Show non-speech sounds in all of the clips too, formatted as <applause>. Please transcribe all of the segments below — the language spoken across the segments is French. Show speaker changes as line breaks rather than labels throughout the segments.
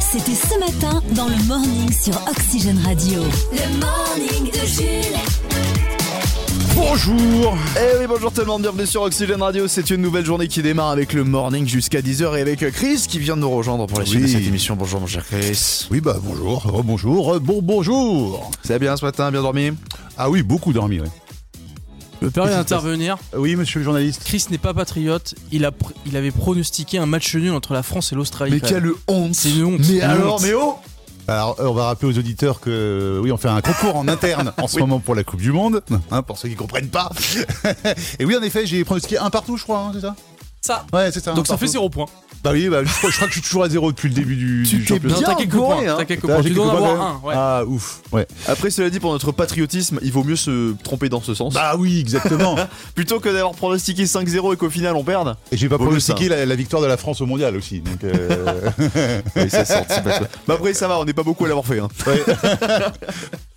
C'était ce matin dans le morning sur Oxygène Radio. Le morning de Jules.
Bonjour
Eh oui, bonjour tout le monde, bienvenue sur Oxygène Radio. C'est une nouvelle journée qui démarre avec le morning jusqu'à 10h et avec Chris qui vient de nous rejoindre pour la suite
Oui.
de cette émission. Bonjour mon cher Chris.
Oui bah bonjour, rebonjour, bon bonjour
Ça va bien ce matin, bien dormi?
Ah oui, beaucoup dormi, oui.
Me permets d'intervenir.
Oui, monsieur le journaliste.
Chris n'est pas patriote. Il, a pr- il avait pronostiqué un match nul entre la France et l'Australie.
Mais
quand même.
quelle honte
C'est une honte.
Mais
Une
alors,
honte.
mais oh
Alors, euh, on va rappeler aux auditeurs que oui, on fait un concours en interne en ce moment pour la Coupe du Monde, hein, pour ceux qui comprennent pas. <laughs> Et oui, en effet, j'ai pronostiqué un partout, je crois, hein, c'est ça?
Ça.
Ouais, c'est ça.
Donc ça fait
partout.
0 points.
Bah oui, bah, je, crois, je crois que je suis toujours à zéro depuis le début du,
Tu
du
t'es
championnat.
Non, t'as quelques points.
hein.
T'as quelques
Ah,
points.
j'ai
Tu dois en avoir un. Ouais.
Ah ouf, ouais.
Après, cela dit, pour notre patriotisme, il vaut mieux se tromper dans ce sens.
Bah oui, exactement. <laughs>
Plutôt que d'avoir pronostiqué 5-0 et qu'au final on perde.
Et j'ai pas pronostiqué la, la victoire de la France au mondial aussi. Donc, euh, <laughs>
Oui, ça sort, c'est pas ça. Mais après, ça va, on n'est pas beaucoup à l'avoir fait. Hein.
ouais.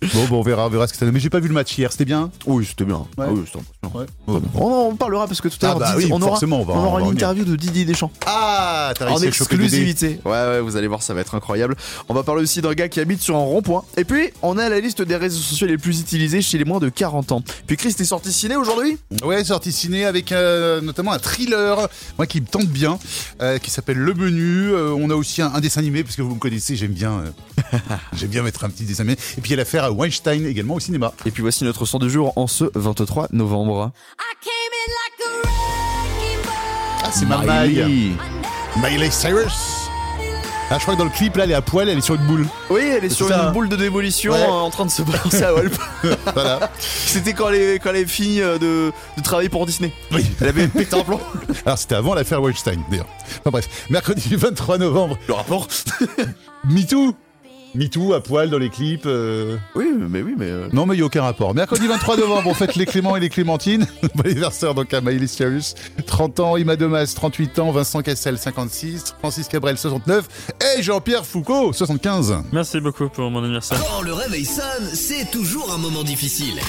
<laughs> bon, bon, on verra, on verra ce que ça donne. Mais j'ai pas vu le match hier, c'était bien?
Oui, c'était bien.
Ouais.
Ah oui, c'était impressionnant.
Ouais.
On en parlera parce que tout à
Ah
l'heure,
bah
on aura,
on
aura une interview de Didier Deschamps.
Ah, t'as
En
à
exclusivité. Ouais, ouais, vous allez voir, ça va être incroyable. On va parler aussi d'un gars qui habite sur un rond-point. Et puis, on a la liste des réseaux sociaux les plus utilisés chez les moins de 40 ans. Puis Chris, t'es sorti ciné aujourd'hui?
Ouais, sorti ciné avec euh, notamment un thriller, moi qui me tente bien, euh, qui s'appelle Le Menu. Euh, on a aussi un, un dessin animé, parce que vous me connaissez, j'aime bien, euh, <laughs> j'aime bien mettre un petit dessin animé. Et puis il y a l'affaire à Weinstein également au cinéma.
Et puis voici notre son du jour en ce 23 novembre.
Ah, c'est ma Miley. Cyrus. Ah, je crois que dans le clip là, elle est à poil, elle est sur une boule.
Oui, elle est sur
ça.
une boule de démolition
Ouais.
euh, en train de se balancer à Walp. <laughs>
Voilà.
C'était quand elle, quand elle avait fini euh, de, de travailler pour Disney.
Oui.
Elle avait pété un plomb. <laughs>
Alors c'était avant l'affaire Weinstein d'ailleurs. Enfin bref, mercredi <laughs> 23 novembre,
Le rapport
MeToo. MeToo à poil dans les clips. euh,
Oui, mais oui, mais. euh,
Non, mais il n'y a aucun rapport. Mercredi 23 novembre, on fête les Clément et les Clémentines. <laughs> Bon anniversaire donc à Miley Cyrus. 30 ans, Ima Domas, 38 ans, Vincent Cassel, 56, Francis Cabrel, 69 et Jean-Pierre Foucault, 75.
Merci beaucoup pour mon anniversaire.
Quand le réveil sonne, c'est toujours un moment difficile.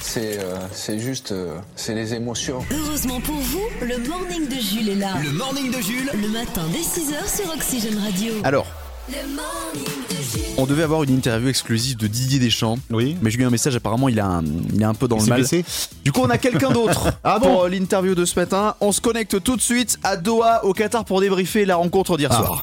C'est euh, c'est juste, euh, c'est les émotions.
Heureusement pour vous, le morning de Jules est là.
Le morning de Jules,
Le matin dès 6h sur Oxygène Radio.
Alors, On devait avoir une interview exclusive de Didier Deschamps.
Oui.
Mais j'ai eu un message, apparemment, il, a un, il est un peu dans le mal. Du coup, on a quelqu'un d'autre <laughs>
Ah bon
pour euh, l'interview de ce matin. On se connecte tout de suite à Doha, au Qatar, pour débriefer la rencontre d'hier
Ah.
soir.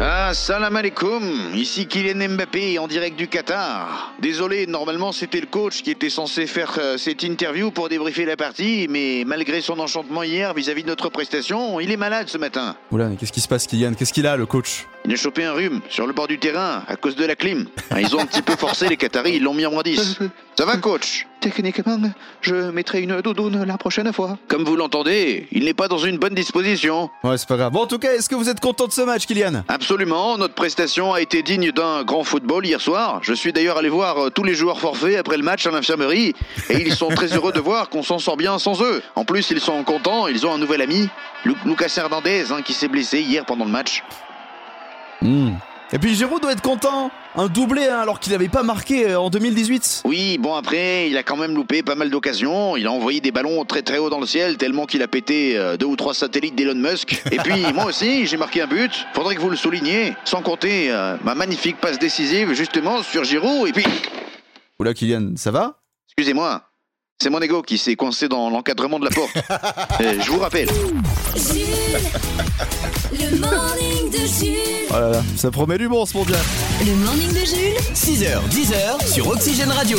Ah, salam alaikum, ici Kylian Mbappé en direct du Qatar. Désolé, normalement c'était le coach qui était censé faire euh, cette interview pour débriefer la partie, mais malgré son enchantement hier vis-à-vis de notre prestation, il est malade ce matin.
Oula, mais qu'est-ce qui se passe, Kylian? Qu'est-ce qu'il a, le coach?
Il a chopé un rhume sur le bord du terrain à cause de la clim. Ah, Ils ont un petit peu forcé les Qataris, ils l'ont mis en moins 10. Ça va coach? Techniquement, je mettrai une doudoune la prochaine fois. Comme vous l'entendez, il n'est pas dans une bonne disposition.
Ouais, c'est pas grave. Bon, en tout cas, est-ce que vous êtes content de ce match, Kylian?
Absolument, notre prestation a été digne d'un grand football hier soir. Je suis d'ailleurs allé voir euh, tous les joueurs forfaits après le match à l'infirmerie et ils sont très heureux de voir qu'on s'en sort bien sans eux. En plus, ils sont contents, ils ont un nouvel ami, Lu- Lucas Hernandez, hein, qui s'est blessé hier pendant le match.
Hmm. Et puis Giroud doit être content. Un doublé hein, alors qu'il n'avait pas marqué euh, en 2018.
Oui, bon après, il a quand même loupé pas mal d'occasions. Il a envoyé des ballons très très haut dans le ciel, tellement qu'il a pété euh, deux ou trois satellites d'Elon Musk. <laughs> Et puis moi aussi, j'ai marqué un but. Faudrait que vous le souligniez. Sans compter euh, ma magnifique passe décisive justement sur Giroud. Et puis,
Oula, Kylian, ça va?
Excusez-moi, c'est mon ego qui s'est coincé dans l'encadrement de la porte. <laughs> Je vous rappelle.
Jules. Le morning de Jules.
Oh là là, ça promet du bon ce mondial.
Le morning de Jules.
6h, 10h sur Oxygène Radio.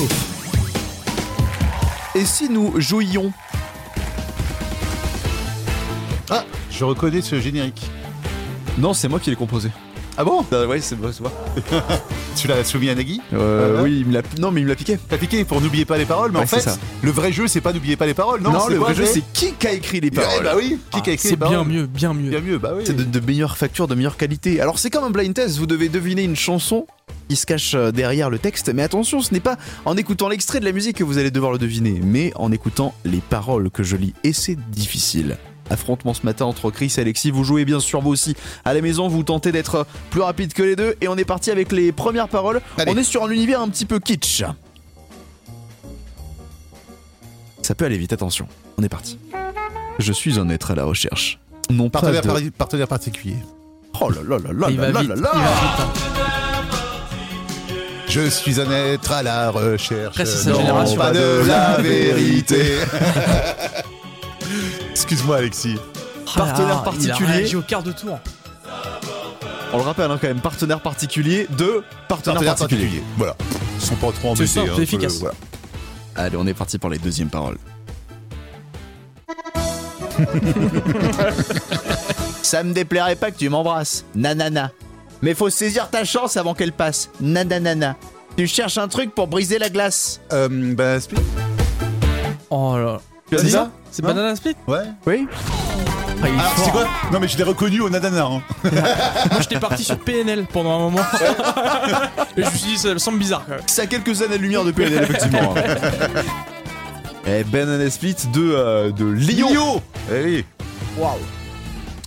Et si nous jouions
Ah, je reconnais ce générique.
Non, c'est moi qui l'ai composé.
Ah bon
Ah ouais, c'est moi. <laughs>
Tu l'as soumis à Nagui
Euh,
Ah ouais
oui, il me l'a... Non, mais il me l'a piqué.
T'as piqué pour n'oubliez pas les paroles, mais
Ouais,
en fait,
ça.
le vrai jeu, c'est pas n'oubliez pas les paroles, non,
Non, le vrai jeu, c'est qui qui a écrit les
Ouais,
paroles.
bah oui, qui a écrit
C'est
les
bien
paroles
mieux, bien mieux.
Bien mieux, bah oui.
C'est de, de meilleures factures, de meilleure qualité. Alors c'est comme un blind test, vous devez deviner une chanson qui se cache euh, derrière le texte. Mais attention, ce n'est pas en écoutant l'extrait de la musique que vous allez devoir le deviner, mais en écoutant les paroles que je lis. Et c'est difficile. Affrontement ce matin entre Chris et Alexis. Vous jouez bien sûr vous aussi à la maison. Vous tentez d'être plus rapide que les deux. Et on est parti avec les premières paroles.
Allez.
On est sur un univers un petit peu kitsch. Ça peut aller vite, attention. On est parti. Je suis un être à la recherche. Non pas
Partenaire,
de...
partenaire particulier.
Oh là là là là
il va
là
vite.
là
il
là.
va vite, hein.
Je suis un être à la recherche.
Après,
non,
génération.
pas de la vérité. <laughs> Excuse-moi, Alexis.
Partenaire
Il a
particulier.
au quart de tour.
On le rappelle hein, quand même, partenaire particulier de partenaire,
Partenaire
particulier.
particulier. Voilà. Ils sont pas trop embêtés.
C'est
hein,
c'est efficace.
euh, voilà.
Allez, on est parti pour les deuxièmes paroles. <laughs> Ça me déplairait pas que tu m'embrasses. Nanana. Mais faut saisir ta chance avant qu'elle passe. Nanana. Tu cherches un truc pour briser la glace.
Euh, bah, Split
Oh là là.
Tu as
dit ça?
C'est
Non
Banana Split?
Ouais.
Oui.
Ah, il est
Alors,
fort.
c'est quoi Non, mais je l'ai reconnu au Nadana. Hein. <laughs>
Moi j'étais parti sur PNL pendant un moment. <laughs> Et je me suis dit, ça me semble bizarre quand même.
C'est à quelques années-lumière de PNL, effectivement. <laughs> Et Ben Split de, euh, de Lyon.
Lio Eh oui.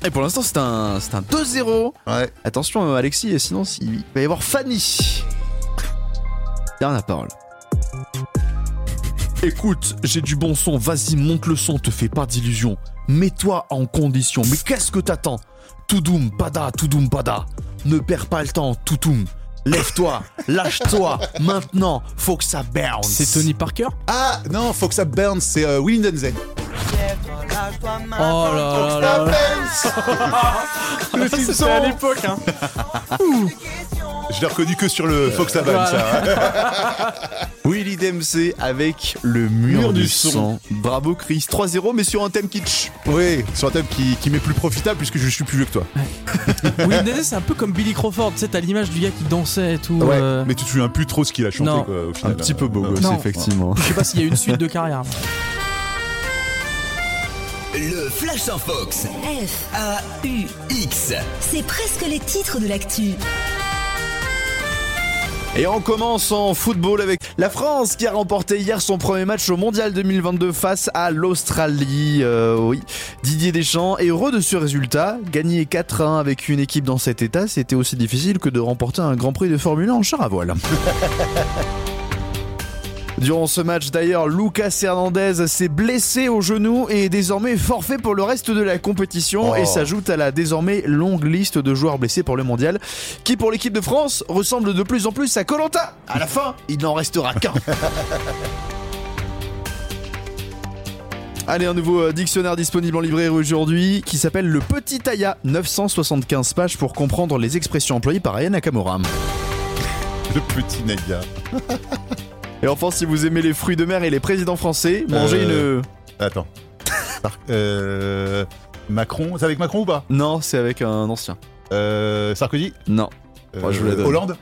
Et pour l'instant, c'est un, c'est un 2-0.
Ouais.
Attention, euh, Alexis, sinon il va y avoir Fanny. Dernière parole. Écoute, j'ai du bon son, vas-y, monte le son, te fais pas d'illusions. Mets-toi en condition, mais qu'est-ce que t'attends? Toudoum, pada, toudoum, pada. Ne perds pas le temps, toutoum. Lève-toi, lâche-toi, <laughs> maintenant, faut que ça.
C'est Tony Parker?
Ah non, faut que ça burn, c'est euh, Willy Denzel.
Oh là là là là. <laughs>
Le
C'était à l'époque, hein. <laughs>
Je l'ai reconnu que sur le Fox ça.
Willy Dempsey avec le mur,
Mur
du,
du
son.
son.
Bravo Chris, 3-0 mais sur un thème kitsch.
Oui, sur un thème qui, qui m'est plus profitable puisque je suis plus vieux que toi.
Oui, c'est un peu comme Billy Crawford. Tu sais, t'as l'image du gars qui dansait et tout. euh,
Mais tu te souviens plus trop ce qu'il a chanté
Non.
quoi, au
Un
final.
petit peu beau gosse, effectivement.
Je sais pas s'il y a une suite de carrière.
Le Flash en Fox.
F,
A-U-X.
c'est presque les titres de l'actu.
Et on commence en football avec la France qui a remporté hier son premier match au Mondial 2022 face à l'Australie. Euh, oui, Didier Deschamps est heureux de ce résultat. Gagner 4-1 avec une équipe dans cet état, c'était aussi difficile que de remporter un Grand Prix de Formule 1 en char à voile. <laughs> Durant ce match d'ailleurs, Lucas Hernandez s'est blessé au genou et est désormais forfait pour le reste de la compétition
Oh.
et s'ajoute à la désormais longue liste de joueurs blessés pour le mondial qui pour l'équipe de France ressemble de plus en plus à Colanta. À la fin, il n'en restera qu'un. <laughs> Allez, un nouveau euh, dictionnaire disponible en librairie aujourd'hui qui s'appelle Le Petit Aya, 975 pages pour comprendre les expressions employées par Aya Nakamura.
Le petit Nadia. <laughs>
Et enfin, si vous aimez les fruits de mer et les présidents français, mangez
Euh.
une...
Attends. Par- euh, Macron, c'est avec Macron ou pas?
Non, c'est avec un ancien.
euh, Sarkozy?
Non, Moi, je vous la donne.
Hollande?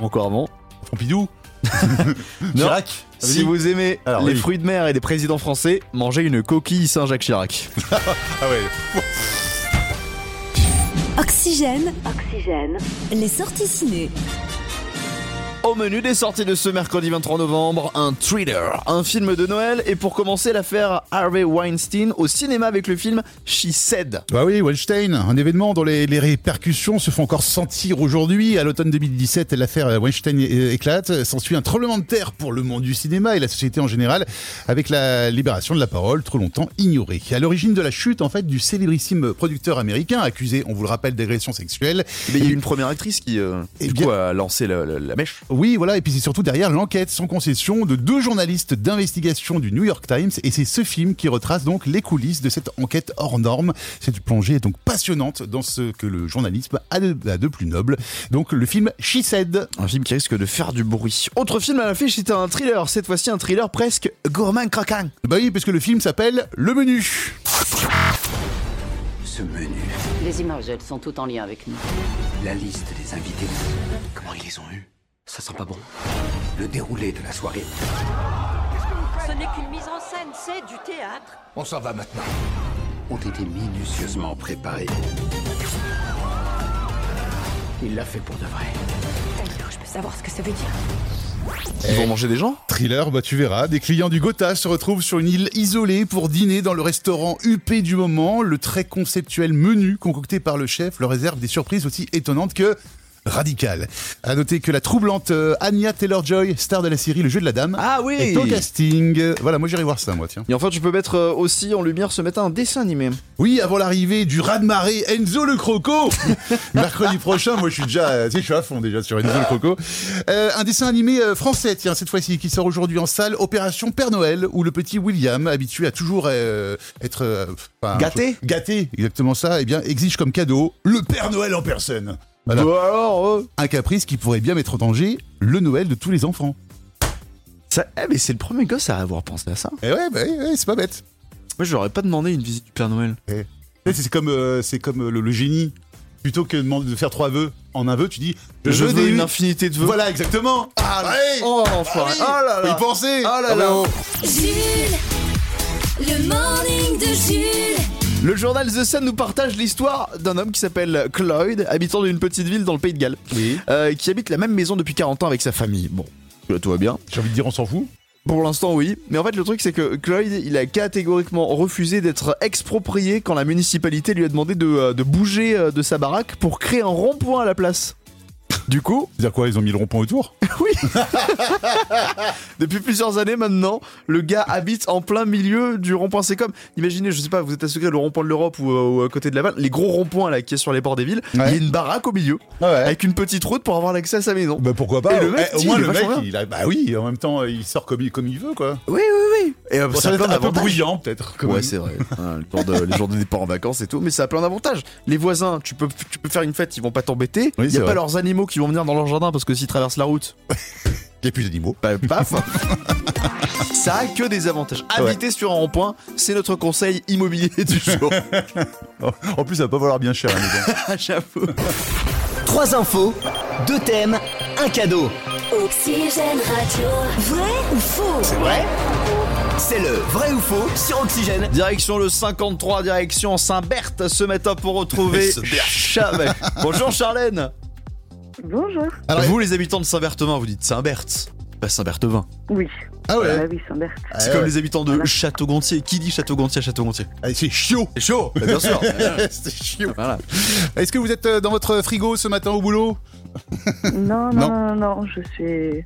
Encore avant.
Pompidou? <laughs> Chirac?
Si vous aimez
Alors,
les
oui.
fruits de mer et les présidents français, mangez une coquille Saint-Jacques Chirac. <laughs>
Ah ouais.
Oxygène. Oxygène. Les sorties ciné.
Au menu des sorties de ce mercredi 23 novembre, un thriller, un film de Noël et pour commencer l'affaire Harvey Weinstein au cinéma avec le film She Said.
Bah oui, Weinstein, un événement dont les, les répercussions se font encore sentir aujourd'hui. À l'automne 2017, l'affaire Weinstein éclate. S'ensuit un tremblement de terre pour le monde du cinéma et la société en général, avec la libération de la parole, trop longtemps ignorée. À l'origine de la chute, en fait, du célébrissime producteur américain, accusé, on vous le rappelle, d'agression sexuelle.
Mais il y a une première actrice qui, euh,
Eh
du
bien-
coup, a lancé la, la- la mèche.
Oui, voilà, et puis c'est surtout derrière l'enquête sans concession de deux journalistes d'investigation du New York Times, et c'est ce film qui retrace donc les coulisses de cette enquête hors norme. Cette plongée est donc passionnante dans ce que le journalisme a de, a de plus noble. Donc le film She Said.
Un film qui risque de faire du bruit. Autre film à l'affiche, c'était un thriller. Cette fois-ci, un thriller presque gourmand croquant.
Bah oui, parce que le film s'appelle Le Menu.
Ce menu,
Les images, elles sont toutes en lien avec nous.
la liste des invités, comment ils les ont eus? Ça sent pas bon. Le déroulé de la soirée.
Ce n'est qu'une mise en scène, c'est du théâtre.
On s'en va maintenant. Ont été minutieusement préparés. Il l'a fait pour de vrai.
D'ailleurs, je peux savoir ce que ça veut dire.
Ils vont manger des gens?
Thriller, bah tu verras, des clients du Gotha se retrouvent sur une île isolée pour dîner dans le restaurant huppé du moment. Le très conceptuel menu concocté par le chef leur réserve des surprises aussi étonnantes que radical. À noter que la troublante euh, Anya Taylor-Joy, star de la série Le jeu de la dame,
Ah oui
est au casting. Voilà, moi j'irai voir ça, moi, tiens.
Et en fait, tu peux mettre euh, aussi en lumière ce matin un dessin animé.
Oui, avant l'arrivée du raz-de-marée Enzo le Croco. <laughs> Mercredi prochain, moi je suis déjà, euh, tu sais, je suis à fond déjà sur Enzo le Croco. Euh, un dessin animé français, tiens, cette fois-ci, qui sort aujourd'hui en salle, Opération Père Noël, où le petit William, habitué à toujours euh, être euh, enfin,
Gâté
gâté, exactement ça, eh bien exige comme cadeau le Père Noël en personne. Voilà.
Alors, euh,
Un caprice qui pourrait bien mettre en danger le Noël de tous les enfants.
ça, eh, mais c'est le premier gosse à avoir pensé à ça.
Et ouais, bah, ouais, ouais, c'est pas bête.
Moi, j'aurais pas demandé une visite du Père Noël.
Sais, C'est comme, euh, c'est comme euh, le, le génie. Plutôt que de demander de faire trois vœux en un vœu, tu dis
Je veux
des
une infinité de vœux.
Voilà, exactement. Ah, ouais.
Oh, enfoiré.
Ah oui.
Oh là là.
Faut y penser.
Oh là là.
bravo.
Jules, le morning de Jules.
Le journal The Sun nous partage l'histoire d'un homme qui s'appelle Cloyd, habitant d'une petite ville dans le pays de Galles,
Oui.
euh, qui habite la même maison depuis 40 ans avec sa famille. Bon, là, tout va bien.
J'ai envie de dire, on s'en fout.
Pour l'instant, oui. Mais en fait, le truc, c'est que Cloyd, il a catégoriquement refusé d'être exproprié quand la municipalité lui a demandé de, euh, de bouger euh, de sa baraque pour créer un rond-point à la place. Du coup,
C'est-à-dire quoi Ils ont mis le rond-point autour <laughs>
oui. <laughs> Depuis plusieurs années maintenant, le gars habite en plein milieu du rond-point. C'est comme, imaginez, je sais pas, vous êtes à Secret, le rond-point de l'Europe ou, euh, à côté de Laval, les gros ronds-points là qui est sur les bords des villes. Il y a une baraque au milieu
Ouais.
avec une petite route pour avoir l'accès à sa maison.
Bah pourquoi pas
Et le mec,
Eh, Au moins le mec,
bien.
il a, bah oui, en même temps, euh, il sort comme il, comme il veut, quoi.
Oui, oui, oui. Et euh,
Bon,
ça
ça
a plein
un peu bruyant, peut-être.
Ouais, c'est vrai. Hein, le jour de- les jours de départ en vacances et tout, mais ça a plein d'avantages. Les voisins, tu peux, tu peux faire une fête, ils vont pas t'embêter.
Oui,
Il y a pas
vrai.
leurs animaux qui vont venir dans leur jardin parce que s'ils traversent la route, <laughs>
Il n'y a plus d'animaux.
bah, paf. <laughs> ça a que des avantages. Habiter sur un rond-point, c'est notre conseil immobilier <laughs> du jour.
En plus, ça va pas valoir bien cher, la maison.
Ah, J'avoue.
Trois infos, deux thèmes, un cadeau.
Oxygène Radio. Vrai ou faux?
C'est vrai C'est le vrai ou faux sur Oxygène.
Direction le 53, direction Saint-Berthe ce matin pour retrouver. Bonjour Charlène.
Bonjour.
Alors,
vous les habitants de Saint-Berthevin, vous dites Saint-Berthe. Pas Saint-Berthevin.
Oui.
Ah ouais
Ah oui, Saint-Berthe.
C'est
Ah
comme
ouais.
les habitants de
Voilà.
Château-Gontier. Qui dit Château-Gontier à Château-Gontier
Ah, C'est chaud.
C'est chaud, bah, bien sûr. <laughs>
C'est
voilà.
Est-ce que vous êtes euh, dans votre frigo ce matin au boulot? <laughs>
Non,
Non.
non, non, non, je suis,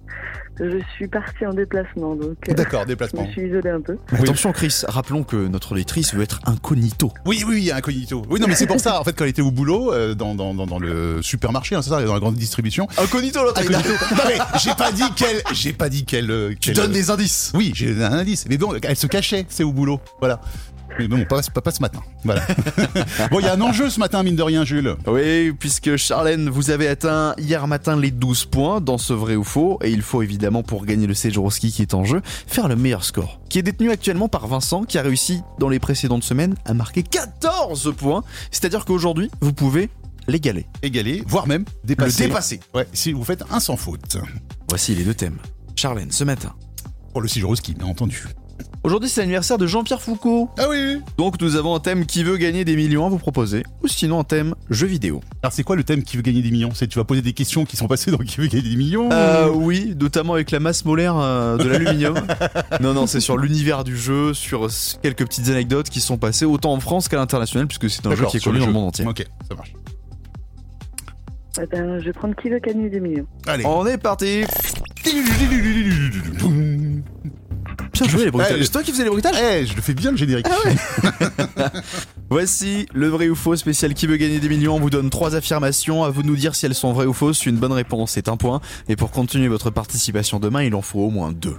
je suis partie en déplacement, donc euh,
D'accord,
je
déplacement.
me suis isolée un peu.
Mais Attention Chris, rappelons que notre lectrice veut être incognito.
Oui, oui, incognito. Oui, non, mais c'est pour ça, en fait, quand elle était au boulot, euh, dans, dans, dans, dans le supermarché, hein, c'est ça, dans la grande distribution.
Incognito l'autre
Incognito. non, mais j'ai pas dit qu'elle. J'ai pas dit qu'elle. euh,
Tu donnes
euh,
des indices.
Oui, j'ai donné un indice. Mais bon, elle se cachait, c'est au boulot. Voilà. Mais bon, pas, pas, pas ce matin. Voilà. <laughs> bon, il y a un enjeu ce matin, mine de rien, Jules.
Oui, puisque Charlène, vous avez atteint hier matin les 12 points dans ce vrai ou faux, et il faut évidemment, pour gagner le séjour au ski qui est en jeu, faire le meilleur score, qui est détenu actuellement par Vincent, qui a réussi dans les précédentes semaines à marquer 14 points, c'est-à-dire qu'aujourd'hui, vous pouvez l'égaler.
Égalé, voire même dépasser.
Le dépasser.
Ouais, si vous faites un sans faute.
Voici les deux thèmes. Charlène, ce matin.
Pour le séjour au ski, bien entendu.
Aujourd'hui, c'est l'anniversaire de Jean-Pierre Foucault.
Ah oui
Donc, nous avons un thème qui veut gagner des millions à vous proposer, ou sinon un thème jeu vidéo.
Alors, c'est quoi le thème qui veut gagner des millions? C'est tu vas poser des questions qui sont passées dans qui veut gagner des millions
Euh, oui, notamment avec la masse molaire euh, de l'aluminium. <laughs> non, non, c'est sur l'univers du jeu, sur quelques petites anecdotes qui sont passées autant en France qu'à l'international, puisque c'est un jeu qui est connu dans le monde entier.
Ok, ça marche.
Eh ben, je vais prendre qui veut gagner des millions.
Allez.
On est parti Bien joué les bruitages.
Ouais,
C'est toi qui faisais les bruitages
Eh, je le fais bien le générique. <laughs>
Voici le vrai ou faux spécial qui veut gagner des millions. On vous donne trois affirmations. À vous de nous dire si elles sont vraies ou fausses. Une bonne réponse, c'est un point. Et pour continuer votre participation demain, il en faut au moins deux.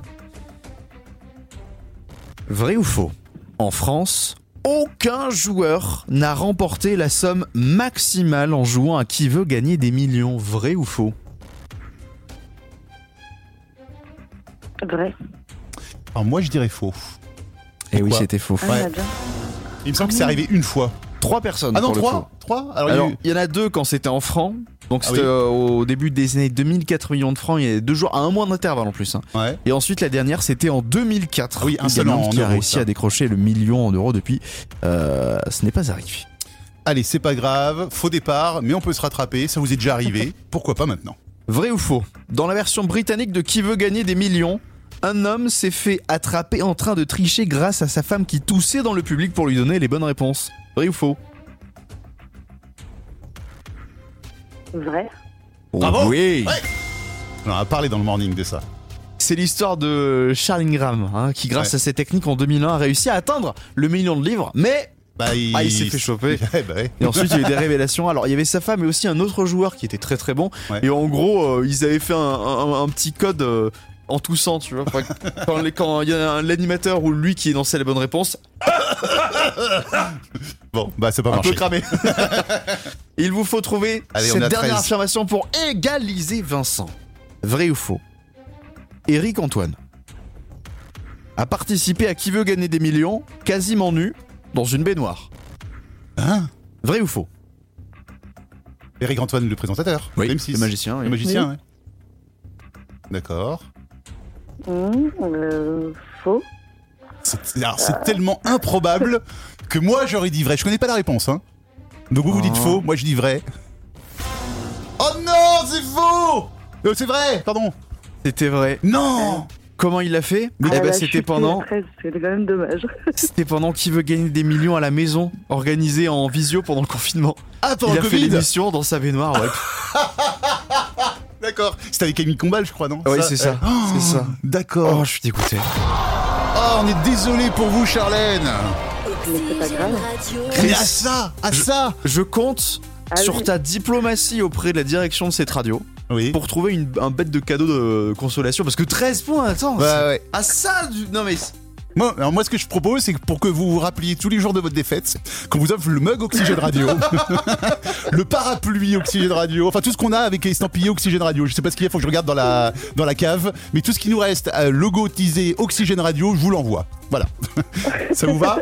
Vrai ou faux En France, aucun joueur n'a remporté la somme maximale en jouant à qui veut gagner des millions. Vrai ou faux
Vrai.
Alors, moi, je dirais faux.
Eh oui, c'était faux.
Ah,
Ouais.
bien.
Il me semble que c'est arrivé une fois.
Trois personnes.
Ah non,
pour le coup.
trois Trois Alors, il y a
Alors,
eu-
il y en a deux quand c'était en francs. Donc
Ah
c'était
oui.
euh, au début des années 2004 millions de francs. Il y a deux jours, à un mois d'intervalle en plus. hein.
Ouais.
Et ensuite la dernière c'était en 2004.
Ah oui, un seul en
qui a
euros,
réussi
ça.
à décrocher le million en euros depuis. Euh, ce n'est pas arrivé.
Allez, c'est pas grave. Faux départ, mais on peut se rattraper. Ça vous est déjà arrivé. <laughs> Pourquoi pas maintenant
Vrai ou faux? Dans la version britannique de Qui veut gagner des millions, un homme s'est fait attraper en train de tricher grâce à sa femme qui toussait dans le public pour lui donner les bonnes réponses. Vrai ou faux
Vrai.
Bravo
Oui
Ouais. On en a parlé dans le morning de ça.
C'est l'histoire de Charles Ingram, hein, qui grâce
Ouais.
à ses techniques en 2001 a réussi à atteindre le million de livres, mais
Bah, il,
Ah, il s'est fait choper. <laughs>
Ouais, bah ouais.
Et ensuite, il y a eu des révélations. Alors, il y avait sa femme et aussi un autre joueur qui était très très bon.
Ouais.
Et en gros, euh, ils avaient fait un, un- un petit code euh, en toussant, tu vois. Enfin, quand il y a un- l'animateur ou lui qui énonçait les bonnes réponses, <laughs>
Bon, bah c'est pas
un
marché.
peu cramé. <laughs> il vous faut trouver
Allez,
cette dernière
13.
affirmation pour égaliser Vincent. Vrai ou faux? Éric Antoine a participé à Qui veut gagner des millions, quasiment nu, dans une baignoire.
Hein?
Vrai ou faux?
Eric Antoine, le présentateur.
Oui,
M6.
le magicien, oui.
Le magicien, ouais. D'accord.
Hum, euh, faux.
C'est alors, c'est tellement improbable que moi j'aurais dit vrai. Je connais pas la réponse, hein. Donc vous vous dites
Oh.
faux, moi je dis vrai. Oh non, c'est faux Euh, C'est vrai, pardon.
C'était vrai.
Non
Comment il l'a fait?
Ah,
Eh ben,
la
c'était pendant,
à 13, C'était quand même dommage. <laughs>
c'était pendant qui veut gagner des millions à la maison, organisé en visio pendant le confinement.
Ah, pendant
il a fait l'émission dans sa baignoire. Ouais, <laughs>
D'accord. C'était avec Camille Combal, je crois, non
Ouais, c'est ça,
Oh,
c'est ça.
D'accord.
Oh, je suis dégoûté.
Oh, on est désolé pour vous, Charlène.
c'est pas grave.
Radio.
Mais à ça, à ça.
Je compte
Ah
sur
oui.
ta diplomatie auprès de la direction de cette radio
Oui.
pour trouver une- un bête de cadeau de consolation. Parce que 13 points, attends.
Ouais,
c'est-
ouais.
Ah, ça du- Non, mais.
Moi, alors moi, ce que je propose, c'est que pour que vous vous rappeliez tous les jours de votre défaite, qu'on vous offre le mug Oxygène Radio, <laughs> le parapluie Oxygène Radio, enfin tout ce qu'on a avec estampillé Oxygène Radio. Je sais pas ce qu'il y a, faut que je regarde dans la, dans la cave, mais tout ce qui nous reste euh, logotisé Oxygène Radio, je vous l'envoie. Voilà. <laughs> Ça vous va.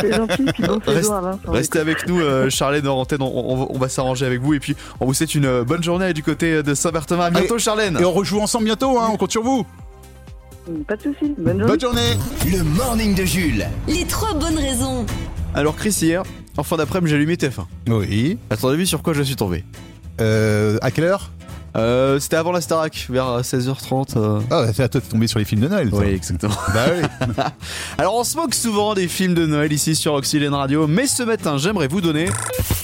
C'est gentil, puis bon
Reste-
séjour à Vincent.
Restez avec nous, euh, Charlène, en antenne. On, on- on va s'arranger avec vous. Et puis, on vous souhaite une euh, bonne journée du côté de Saint-Berthevin. À bientôt, Charlène.
Et on rejoue ensemble bientôt, hein, on compte sur vous.
Pas de soucis. Bonne journée.
Bonne journée
Le morning de Jules.
Les trois bonnes raisons.
Alors, Chris, hier, en fin d'après-midi, j'ai allumé TF1.
Oui.
À ton avis, sur quoi je suis tombé
Euh, à quelle heure
euh, C'était avant la Starac, vers 16h30. euh.
Ah, c'est à toi de tomber sur les films de Noël. toi.
Oui, exactement.
Bah oui. <laughs>
Alors, on se moque souvent des films de Noël ici sur Oxygène Radio, mais ce matin, j'aimerais vous donner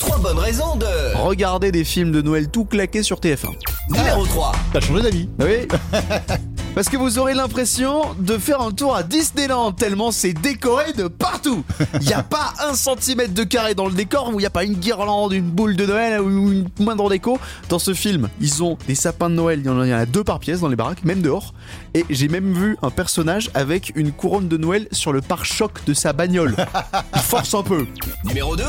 Trois bonnes raisons de.
regarder des films de Noël tout claqués sur TF1.
Numéro 3.
T'as changé d'avis.
Oui <laughs> Parce que vous aurez l'impression de faire un tour à Disneyland tellement c'est décoré de partout. Il n'y a pas un centimètre de carré dans le décor où il n'y a pas une guirlande, une boule de Noël ou une moindre déco. Dans ce film, ils ont des sapins de Noël, il y en a deux par pièce dans les baraques, même dehors. Et j'ai même vu un personnage avec une couronne de Noël sur le pare-choc de sa bagnole. <laughs> Il force un peu.
Numéro 2.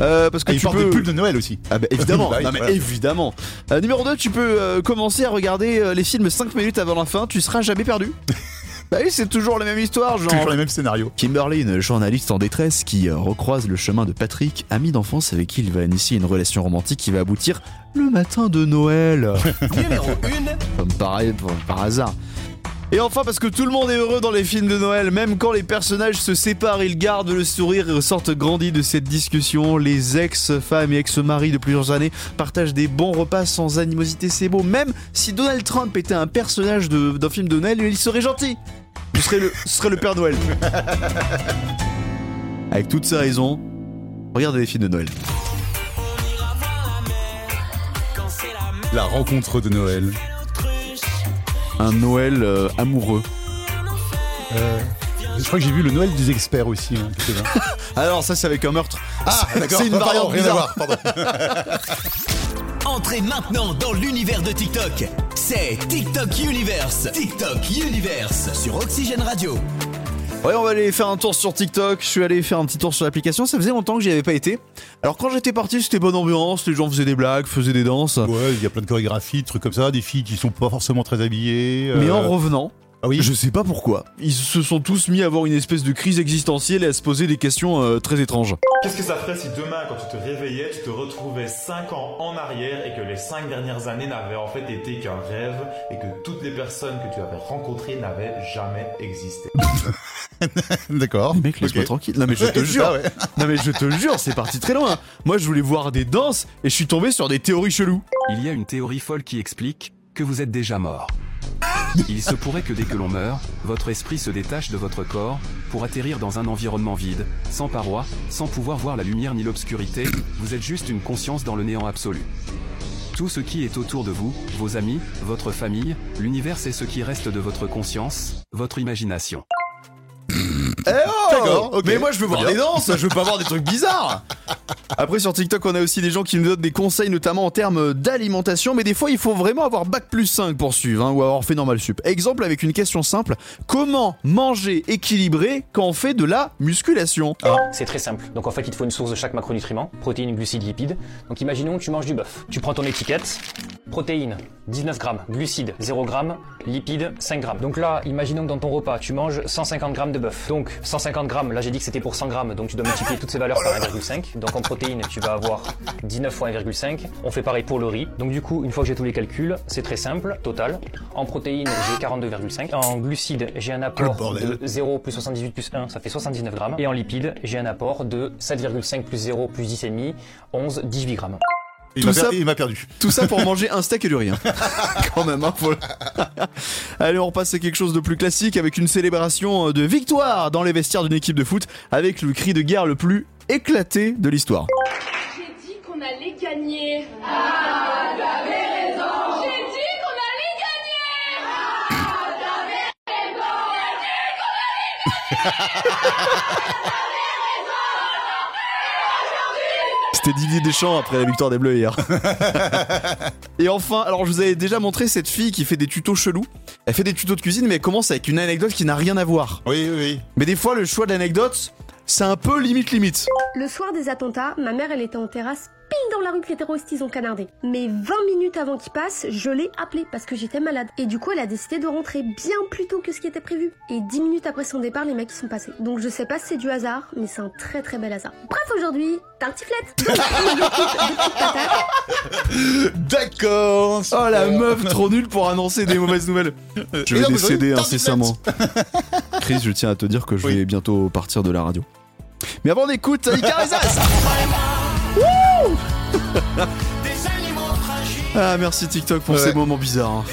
Euh, parce que
Ah, il
tu
porte
peux...
des pulls de Noël aussi.
Ah bah évidemment, <laughs>
Bah oui,
non mais
voilà.
évidemment. Euh, numéro 2, tu peux euh, commencer à regarder euh, les films 5 minutes avant la fin, tu seras jamais perdu. <laughs> bah oui, c'est toujours la même histoire, genre...
Toujours les mêmes scénarios.
Kimberly, une journaliste en détresse qui euh, recroise le chemin de Patrick, ami d'enfance avec qui il va initier une relation romantique qui va aboutir le matin de Noël.
Numéro 1.
Comme par hasard. Et enfin, parce que tout le monde est heureux dans les films de Noël, même quand les personnages se séparent, ils gardent le sourire et ressortent grandis de cette discussion. Les ex-femmes et ex-maris de plusieurs années partagent des bons repas sans animosité, c'est beau. Même si Donald Trump était un personnage de- d'un film de Noël, il serait gentil. Ce serait le, ce serait le Père Noël. <laughs> Avec toutes ces raisons, regardez les films de Noël.
La rencontre de Noël.
Un Noël euh, amoureux.
Je crois que j'ai vu le Noël des experts aussi. hein, qui était là.
Alors ça c'est avec un meurtre.
Ah, d'accord.
C'est une
Pardon,
variante
rien à
bizarre.
voir. Pardon. <laughs>
Entrez maintenant dans l'univers de TikTok. C'est TikTok Universe. TikTok Universe sur Oxygène Radio.
Ouais, on va aller faire un tour sur TikTok. Je suis allé faire un petit tour sur l'application. Ça faisait longtemps que j'y avais pas été. Alors quand j'étais parti, c'était bonne ambiance. Les gens faisaient des blagues, faisaient des danses.
Ouais, il y a plein de chorégraphies, de trucs comme ça, des filles qui sont pas forcément très habillées.
Mais
euh,
en revenant,
Ah oui.
je sais pas pourquoi, ils se sont tous mis à avoir une espèce de crise existentielle et à se poser des questions euh, très étranges.
Qu'est-ce que ça ferait si demain, quand tu te réveillais, tu te retrouvais 5 ans en arrière et que les 5 dernières années n'avaient en fait été qu'un rêve et que toutes les personnes que tu avais rencontrées n'avaient jamais existé? <laughs>
D'accord.
Mec, laisse-moi tranquille. Non mais je te
C'est
jure.
ça, ouais. <laughs>
Non mais je te jure, c'est parti très loin. Moi, je voulais voir des danses et je suis tombé sur des théories cheloues.
Il y a une théorie folle qui explique que vous êtes déjà mort. <laughs> Il se pourrait que dès que l'on meurt, votre esprit se détache de votre corps pour atterrir dans un environnement vide, sans parois, sans pouvoir voir la lumière ni l'obscurité, vous êtes juste une conscience dans le néant absolu. Tout ce qui est autour de vous, vos amis, votre famille, l'univers c'est ce qui reste de votre conscience, votre imagination.
Eh oh
D'accord, ok.
Mais moi je veux voir
Bien.
des danses, je veux pas voir des trucs bizarres Après sur TikTok on a aussi des gens qui nous donnent des conseils notamment en termes d'alimentation mais des fois il faut vraiment avoir bac plus 5 pour suivre hein, ou avoir fait normal sup. Exemple avec une question simple, comment manger équilibré quand on fait de la musculation?
C'est très simple. Donc en fait, il te faut une source de chaque macronutriment, protéines, glucides, lipides. Donc imaginons que tu manges du bœuf. Tu prends ton étiquette, protéines 19 grammes, glucides 0 grammes, lipides 5 grammes. Donc là, imaginons que dans ton repas, tu manges 150 grammes de bœuf. Donc 150 grammes, là j'ai dit que c'était pour 100 grammes, donc tu dois multiplier toutes ces valeurs par 1,5. Donc en protéines, tu vas avoir 19 fois 1,5. On fait pareil pour le riz. Donc du coup, une fois que j'ai tous les calculs, c'est très simple, total. En protéines, j'ai 42,5. En glucides, j'ai un apport de 0 plus 78 plus 1, ça fait 79 grammes. Et en lipides, j'ai un apport de 7,5 plus 0 plus 10,5, 11, 18 grammes.
Il
Tout
m'a
ça-
per- il m'a perdu.
Tout ça pour manger un steak et du riz. hein. <laughs> Quand même, hein, faut le- <laughs> Allez, on repasse à quelque chose de plus classique avec une célébration de victoire dans les vestiaires d'une équipe de foot avec le cri de guerre le plus éclaté de l'histoire.
J'ai dit qu'on allait gagner. Ah, t'avais raison. J'ai dit qu'on allait gagner. Ah, t'avais raison. J'ai dit qu'on allait <laughs>
C'était Didier Deschamps après la victoire des Bleus hier. <laughs> et enfin, alors je vous avais déjà montré cette fille qui fait des tutos chelous. Elle fait des tutos de cuisine, mais elle commence avec une anecdote qui n'a rien à voir.
Oui, oui, oui.
Mais des fois, le choix de l'anecdote, c'est un peu limite limite.
Le soir des attentats, ma mère elle était en terrasse pile dans la rue que les terroristes ils ont canardé. Mais 20 minutes avant qu'ils passent, je l'ai appelée parce que j'étais malade. Et du coup elle a décidé de rentrer bien plus tôt que ce qui était prévu. Et 10 minutes après son départ, les mecs ils sont passés. Donc je sais pas si c'est du hasard, mais c'est un très très bel hasard. Bref aujourd'hui, tartiflette de petites patates.
D'accord.
Oh la meuf trop nulle pour annoncer des <laughs> mauvaises nouvelles. Je vais décéder incessamment. <laughs> Chris, je tiens à te dire que je vais bientôt partir de la radio. Mais avant on écoute <laughs> Ah merci TikTok pour
Ouais.
ces moments bizarres. hein.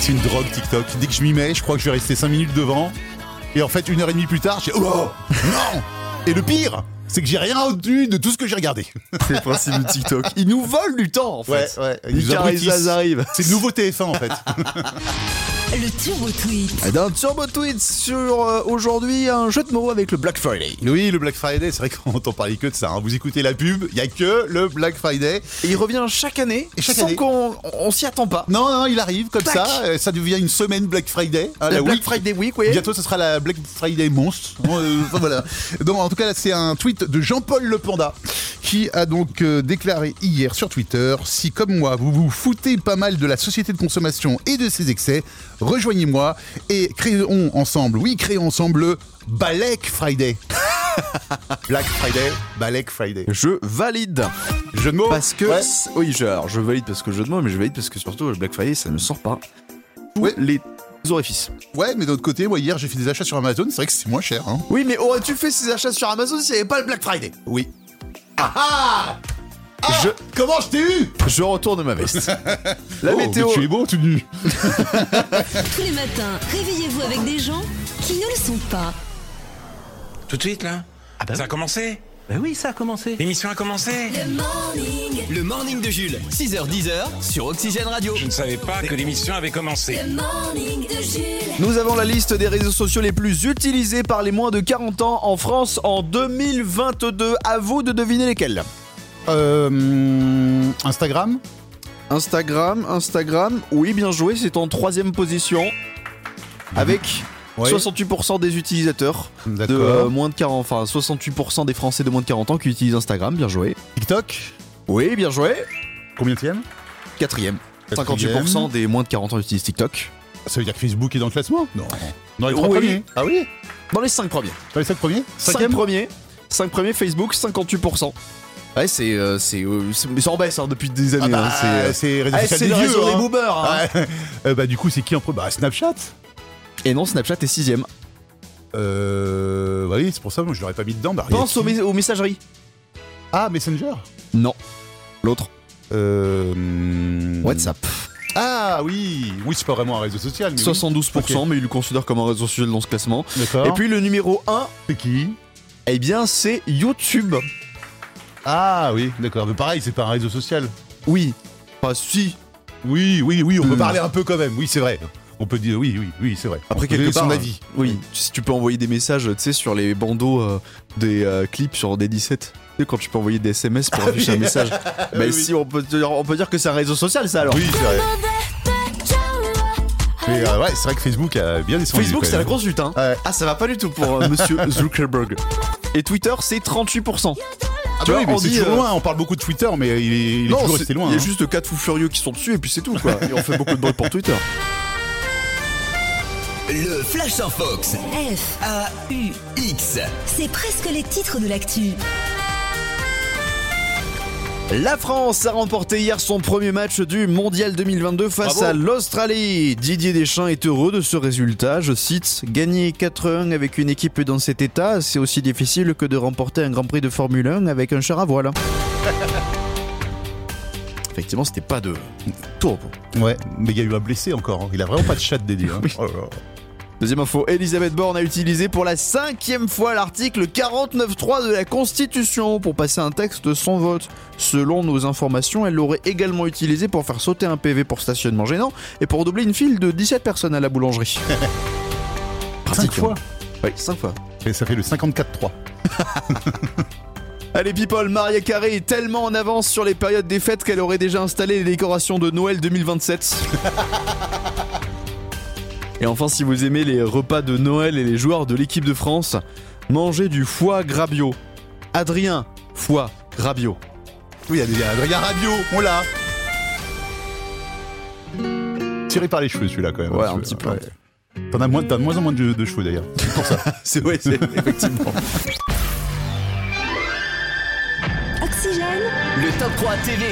C'est une drogue TikTok. Dès que je m'y mets, je crois que je vais rester 5 minutes devant. Et en fait, une heure et demie plus tard, j'ai. Oh <laughs> Non Et le pire, c'est que j'ai rien retenu de tout ce que j'ai regardé. <laughs>
C'est le principe de TikTok. Ils nous volent du temps en fait.
Ouais, ouais. Ils nous
Icarezas
abrutissent.
arrive.
C'est le nouveau TF1 en fait.
Le turbo tweet.
Et D'un turbo tweet sur euh, aujourd'hui un jeu de mots avec le Black Friday.
Oui, le Black Friday, c'est vrai qu'on entend parler que de ça. hein. Vous écoutez la pub, il y a que le Black Friday.
Et il revient chaque année
Et chaque
sans
année.
qu'on on s'y attend pas.
Non, non, il arrive comme
Tac.
ça. euh, Ça devient une semaine Black Friday. hein,
La
la
Black
week.
Friday Week, oui.
Bientôt, ce sera la Black Friday monstre. Euh, enfin, voilà. Donc, en tout cas, là, c'est un tweet de Jean-Paul Le Panda qui a donc euh, déclaré hier sur Twitter si, comme moi, vous vous foutez pas mal de la société de consommation et de ses excès, rejoignez-moi et créons ensemble, oui, créons ensemble le Balek Friday. <laughs> Black Friday, Balek Friday.
Je valide.
Jeu de mots
Parce que.
Ouais.
Oui, je, alors, je valide parce que jeu de mots, mais je valide parce que surtout le Black Friday ça ne sort pas.
Ouais.
les orifices.
Ouais, mais d'un autre côté, moi, hier, j'ai fait des achats sur Amazon, c'est vrai que c'est moins cher. Hein.
Oui, mais aurais-tu fait ces achats sur Amazon s'il n'y avait pas le Black Friday?
Oui. Ah ah
je,
Comment je t'ai eu?
Je retourne ma veste. <laughs> La
Oh,
météo.
mais tu es beau tout nu. <laughs> <laughs>
Tous les matins, réveillez-vous avec des gens qui ne le sont pas.
Tout de suite là? Ça a commencé?
Bah oui, ça a commencé.
L'émission a commencé?
Le morning,
Le morning de Jules, 6h10 sur Oxygène Radio.
Je ne savais pas que l'émission avait commencé.
le morning de Jules.
Nous avons la liste des réseaux sociaux les plus utilisés par les moins de 40 ans en France en 2022. À vous de deviner lesquels.
Euh, Instagram
Instagram, Instagram, oui, bien joué, c'est en troisième position. Avec
Ouais.
68% des utilisateurs de euh, moins de 40, enfin 68% des Français de moins de 40 ans qui utilisent Instagram, bien joué.
TikTok
Oui, bien joué.
Combien tième
Quatrième.
Quatrième.
58% des moins de 40 ans utilisent TikTok.
Ça veut dire que Facebook est dans le classement? Non. Dans les trois
Oui.
premiers Ah oui?
Dans les 5 premiers.
Dans les cinq premiers?
5
Cinquième?
premiers. 5 premiers, Facebook, 58%. Ouais, c'est. euh, c'est euh, c'est- mais ça en baisse hein, depuis des
Ah
années.
bah,
hein, c'est, euh,
c'est réseau
ah,
social
c'est
des
le
vieux,
réseau
hein.
des boomers. hein.
Ouais. <laughs> Euh, bah du coup c'est qui en premier? Bah Snapchat
Et non, Snapchat est 6ème.
Euh... bah oui c'est pour ça moi je l'aurais pas mis dedans. Bah, y a
Pense
qui
aux, aux messageries.
Ah Messenger?
Non. L'autre.
Euh...
WhatsApp.
Ah oui Oui c'est pas vraiment un réseau social mais oui.
72%,
Ok.
mais il le considère comme un réseau social dans ce classement.
D'accord.
Et puis le numéro 1,
c'est qui?
eh bien, c'est YouTube.
Ah oui d'accord mais pareil c'est pas un réseau social.
Oui. Enfin, si.
Oui, oui, oui, on peut
Hmm.
parler un peu quand même. Oui, c'est vrai. On peut dire oui, oui, oui, c'est vrai.
Après,
On peut
quelque
donner
part.
son avis.
Oui. Si tu peux envoyer des messages, tu sais, sur les bandeaux euh, des euh, clips sur des 17. Tu sais, quand tu peux envoyer des SMS pour afficher un message. <laughs> Mais
Oui,
si, on peut, dire, on peut dire que c'est un réseau social, ça alors.
Oui, c'est vrai. Mais euh, ouais, c'est vrai que Facebook a bien descendu.
Facebook, c'est la grosse lutte, hein. Ah, ça va pas du tout pour euh, monsieur <laughs> Zuckerberg. Et Twitter, c'est 38%. Tu vois,
oui, mais
on
c'est
dit,
toujours
euh,
loin. On parle beaucoup de Twitter, mais il est, il est
non,
toujours resté loin.
Il y a
hein.
juste 4 fous furieux qui sont dessus et puis c'est tout quoi. <laughs> Et on fait beaucoup de bruit pour Twitter.
Le Flash en Fox.
F,
A-U-X.
c'est presque les titres de l'actu.
La France a remporté hier son premier match du Mondial 2022 face
Bravo.
à l'Australie. Didier Deschamps est heureux de ce résultat. Je cite Gagner 4-1 avec une équipe dans cet état, c'est aussi difficile que de remporter un Grand Prix de Formule 1 avec un char à voile. <laughs> Effectivement, c'était pas de tour.
Ouais, mais il y a eu un blessé encore. hein. Il a vraiment pas de chat dédié. hein. <laughs> Oh là là.
Deuxième info, Elisabeth Borne a utilisé pour la cinquième fois l'article 49.3 de la Constitution pour passer un texte sans vote. Selon nos informations, elle l'aurait également utilisé pour faire sauter un PV pour stationnement gênant et pour doubler une file de 17 personnes à la boulangerie. <laughs>
Cinq fois.
Oui, 5 fois.
Et ça fait le 54-3. <laughs>
Allez people, Maria Carré est tellement en avance sur les périodes des fêtes qu'elle aurait déjà installé les décorations de Noël 2027. <laughs> et enfin, si vous aimez les repas de Noël et les joueurs de l'équipe de France, mangez du foie grabio. Adrien, foie grabio.
Oui, il y a Adrien Radio, on l'a. Tiré par les cheveux celui-là quand même.
Ouais,
hein,
un petit peu.
Ouais. T'en as, moins- t'as de moins en moins de, de cheveux d'ailleurs. C'est pour ça. <laughs>
c'est ouais, c'est effectivement.
Oxygène,
Le top 3 TV.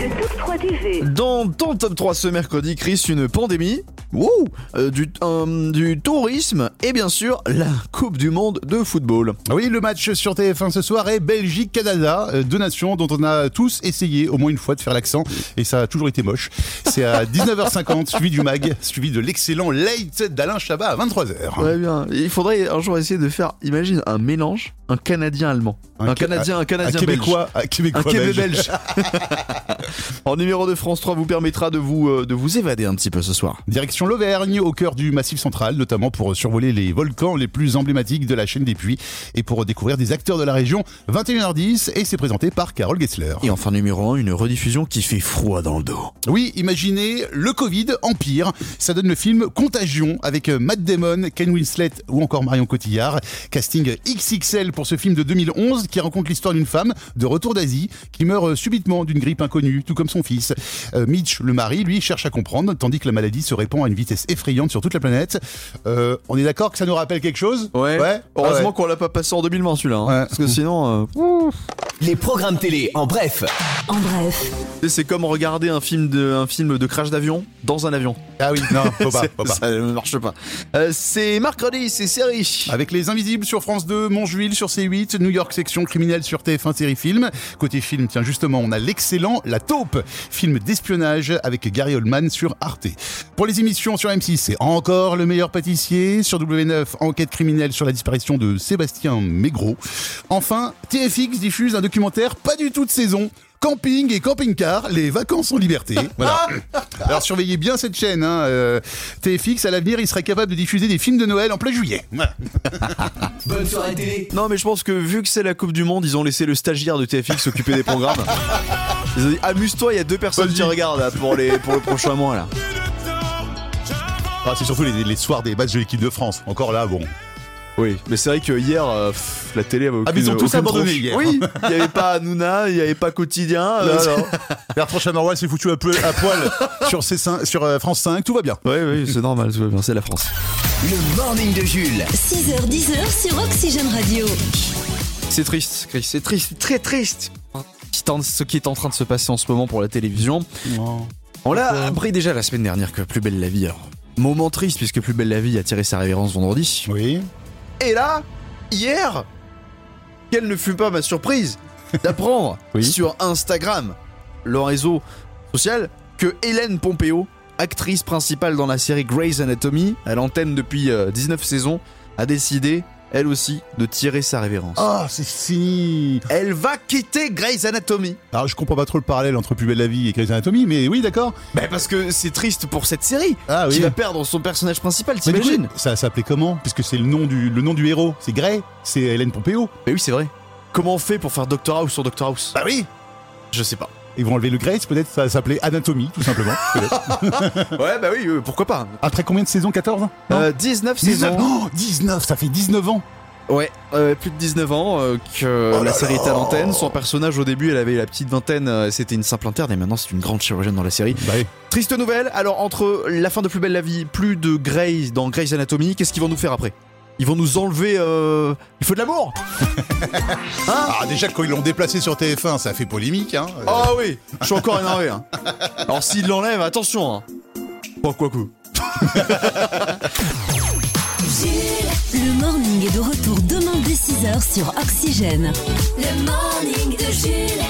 Le top 3 TV.
Dans ton top 3 ce mercredi, Chris, une pandémie, wow, euh, du, euh, du tourisme et bien sûr la Coupe du Monde de football.
Oui, le match sur TF1 ce soir est Belgique-Canada, euh, deux nations dont on a tous essayé au moins une fois de faire l'accent et ça a toujours été moche. C'est à 19h50, suivi du mag, suivi de l'excellent Late d'Alain Chabat à 23h.
Ouais, bien. Il faudrait un jour essayer de faire, imagine, un mélange, un Canadien-Allemand. Un,
Un Ca-
Canadien, un Canadien
un Québécois,
belge.
un Québécois
Un Québé
belge.
belge. <laughs> en numéro de France 3 vous permettra de vous, euh, de vous évader un petit peu ce soir.
Direction l'Auvergne, au cœur du Massif central, notamment pour survoler les volcans les plus emblématiques de la chaîne des Puys et pour découvrir des acteurs de la région. 21h10 et c'est présenté par Carole Gessler.
Et enfin numéro 1, une rediffusion qui fait froid dans le dos.
Oui, imaginez le Covid empire. Ça donne le film Contagion avec euh, Matt Damon, Ken Winslet ou encore Marion Cotillard. Casting XXL pour ce film de 2011 qui raconte l'histoire d'une femme de retour d'Asie qui meurt euh, subitement d'une grippe inconnue, tout comme son fils. Euh, Mitch, le mari, lui, cherche à comprendre, tandis que la maladie se répand à une vitesse effrayante sur toute la planète. Euh, on est d'accord que ça nous rappelle quelque chose?
Ouais.
Ouais.
Heureusement
Ah ouais.
qu'on l'a pas passé en 2020 celui-là. hein. Parce que sinon. euh,
Les programmes télé en bref.
en bref,
c'est comme regarder un film de, un film de crash d'avion dans un avion.
Ah oui, non, faut pas, <laughs> faut pas.
Ça ne marche pas. Euh, c'est mercredi, c'est série.
Avec Les Invisibles sur France 2, Montjuil sur C8, New York section criminelle sur TF1 série film. Côté film, tiens justement, on a l'excellent La Taupe, film d'espionnage avec Gary Oldman sur Arte. Pour les émissions sur M6, c'est encore le meilleur pâtissier. Sur W9, enquête criminelle sur la disparition de Sébastien Maigret. Enfin, TFX diffuse un documentaire pas du tout de saison. Camping et camping-car, les vacances en liberté. <laughs> Voilà. Alors surveillez bien cette chaîne. Hein. euh, TFX, à l'avenir, il serait capable de diffuser des films de Noël en plein juillet. Voilà. <laughs>
Bonne soirée télé.
Non, mais je pense que vu que c'est la Coupe du Monde, ils ont laissé le stagiaire de TFX s'occuper des programmes. <laughs> Ils ont dit amuse-toi, il y a deux personnes qui regardent là, pour, les, pour le prochain mois là.
Ah, c'est surtout les, les soirs des matchs de l'équipe de France. Encore là, bon.
Oui, mais c'est vrai que hier, euh, pff, la télé avait aucune,
Ah, mais ils ont tous
aucune
abandonné
tronche.
hier.
Oui, il n'y avait pas Hanouna, il n'y avait pas Quotidien. euh,
Non, non. Bertrand Chameroy s'est foutu un peu à poil <laughs> sur, C5, sur euh, France 5, tout va bien.
Oui, oui, c'est normal, tout va bien, c'est la France.
Le morning de Jules.
6h, 10h sur Oxygène Radio.
C'est triste, Chris, c'est triste, très triste. Ce qui est en- Ce qui est en train de se passer en ce moment pour la télévision. On l'a appris déjà la semaine dernière que Plus Belle la Vie. alors, moment triste puisque Plus Belle la Vie a tiré sa révérence vendredi.
Oui.
Et là, hier, quelle ne fut pas ma surprise d'apprendre <laughs> sur Instagram, le réseau social, que Hélène Pompeo, actrice principale dans la série Grey's Anatomy, à l'antenne depuis euh, 19 saisons, a décidé elle aussi, de tirer sa révérence.
Ah, c'est fini
Elle va quitter Grey's Anatomy.
Alors, je comprends pas trop le parallèle entre Plus belle la vie et Grey's Anatomy, mais oui, d'accord.
Bah parce que c'est triste pour cette série
Ah oui.
qui va perdre son personnage principal,
Mais du coup,
t'imagines
Ça s'appelait comment? Puisque c'est le nom du le nom du héros. C'est Grey. C'est Hélène Pompeo.
Mais oui, c'est vrai. Comment on fait pour faire Doctor House sur Doctor House?
Bah oui.
Je sais pas.
Ils vont enlever le Grace, peut-être ça s'appelait Anatomie, tout simplement. <laughs>
Ouais, bah oui, euh, pourquoi pas
Après combien de saisons 14
Euh, 19 saisons.
Oh, 19, ça fait 19 ans
Ouais, euh, plus de 19 ans euh, que
Oh
la série était à l'antenne. Son personnage au début, elle avait la petite vingtaine, euh, c'était une simple interne et maintenant c'est une grande chirurgienne dans la série.
Bah oui.
Triste nouvelle, alors entre la fin de Plus belle la vie, plus de Grey dans Grey's Anatomy, qu'est-ce qu'ils vont nous faire après? Ils vont nous enlever... Euh... Il faut de l'amour <laughs>
Ah, déjà, quand ils l'ont déplacé sur TF1, ça a fait polémique. Hein.
Ah oui, je suis encore énervé. Hein. <laughs> Alors s'ils l'enlèvent, attention. Hein. Pas quoi. <laughs>
Le morning est de retour demain dès 6h sur Oxygène. Le morning de Jules.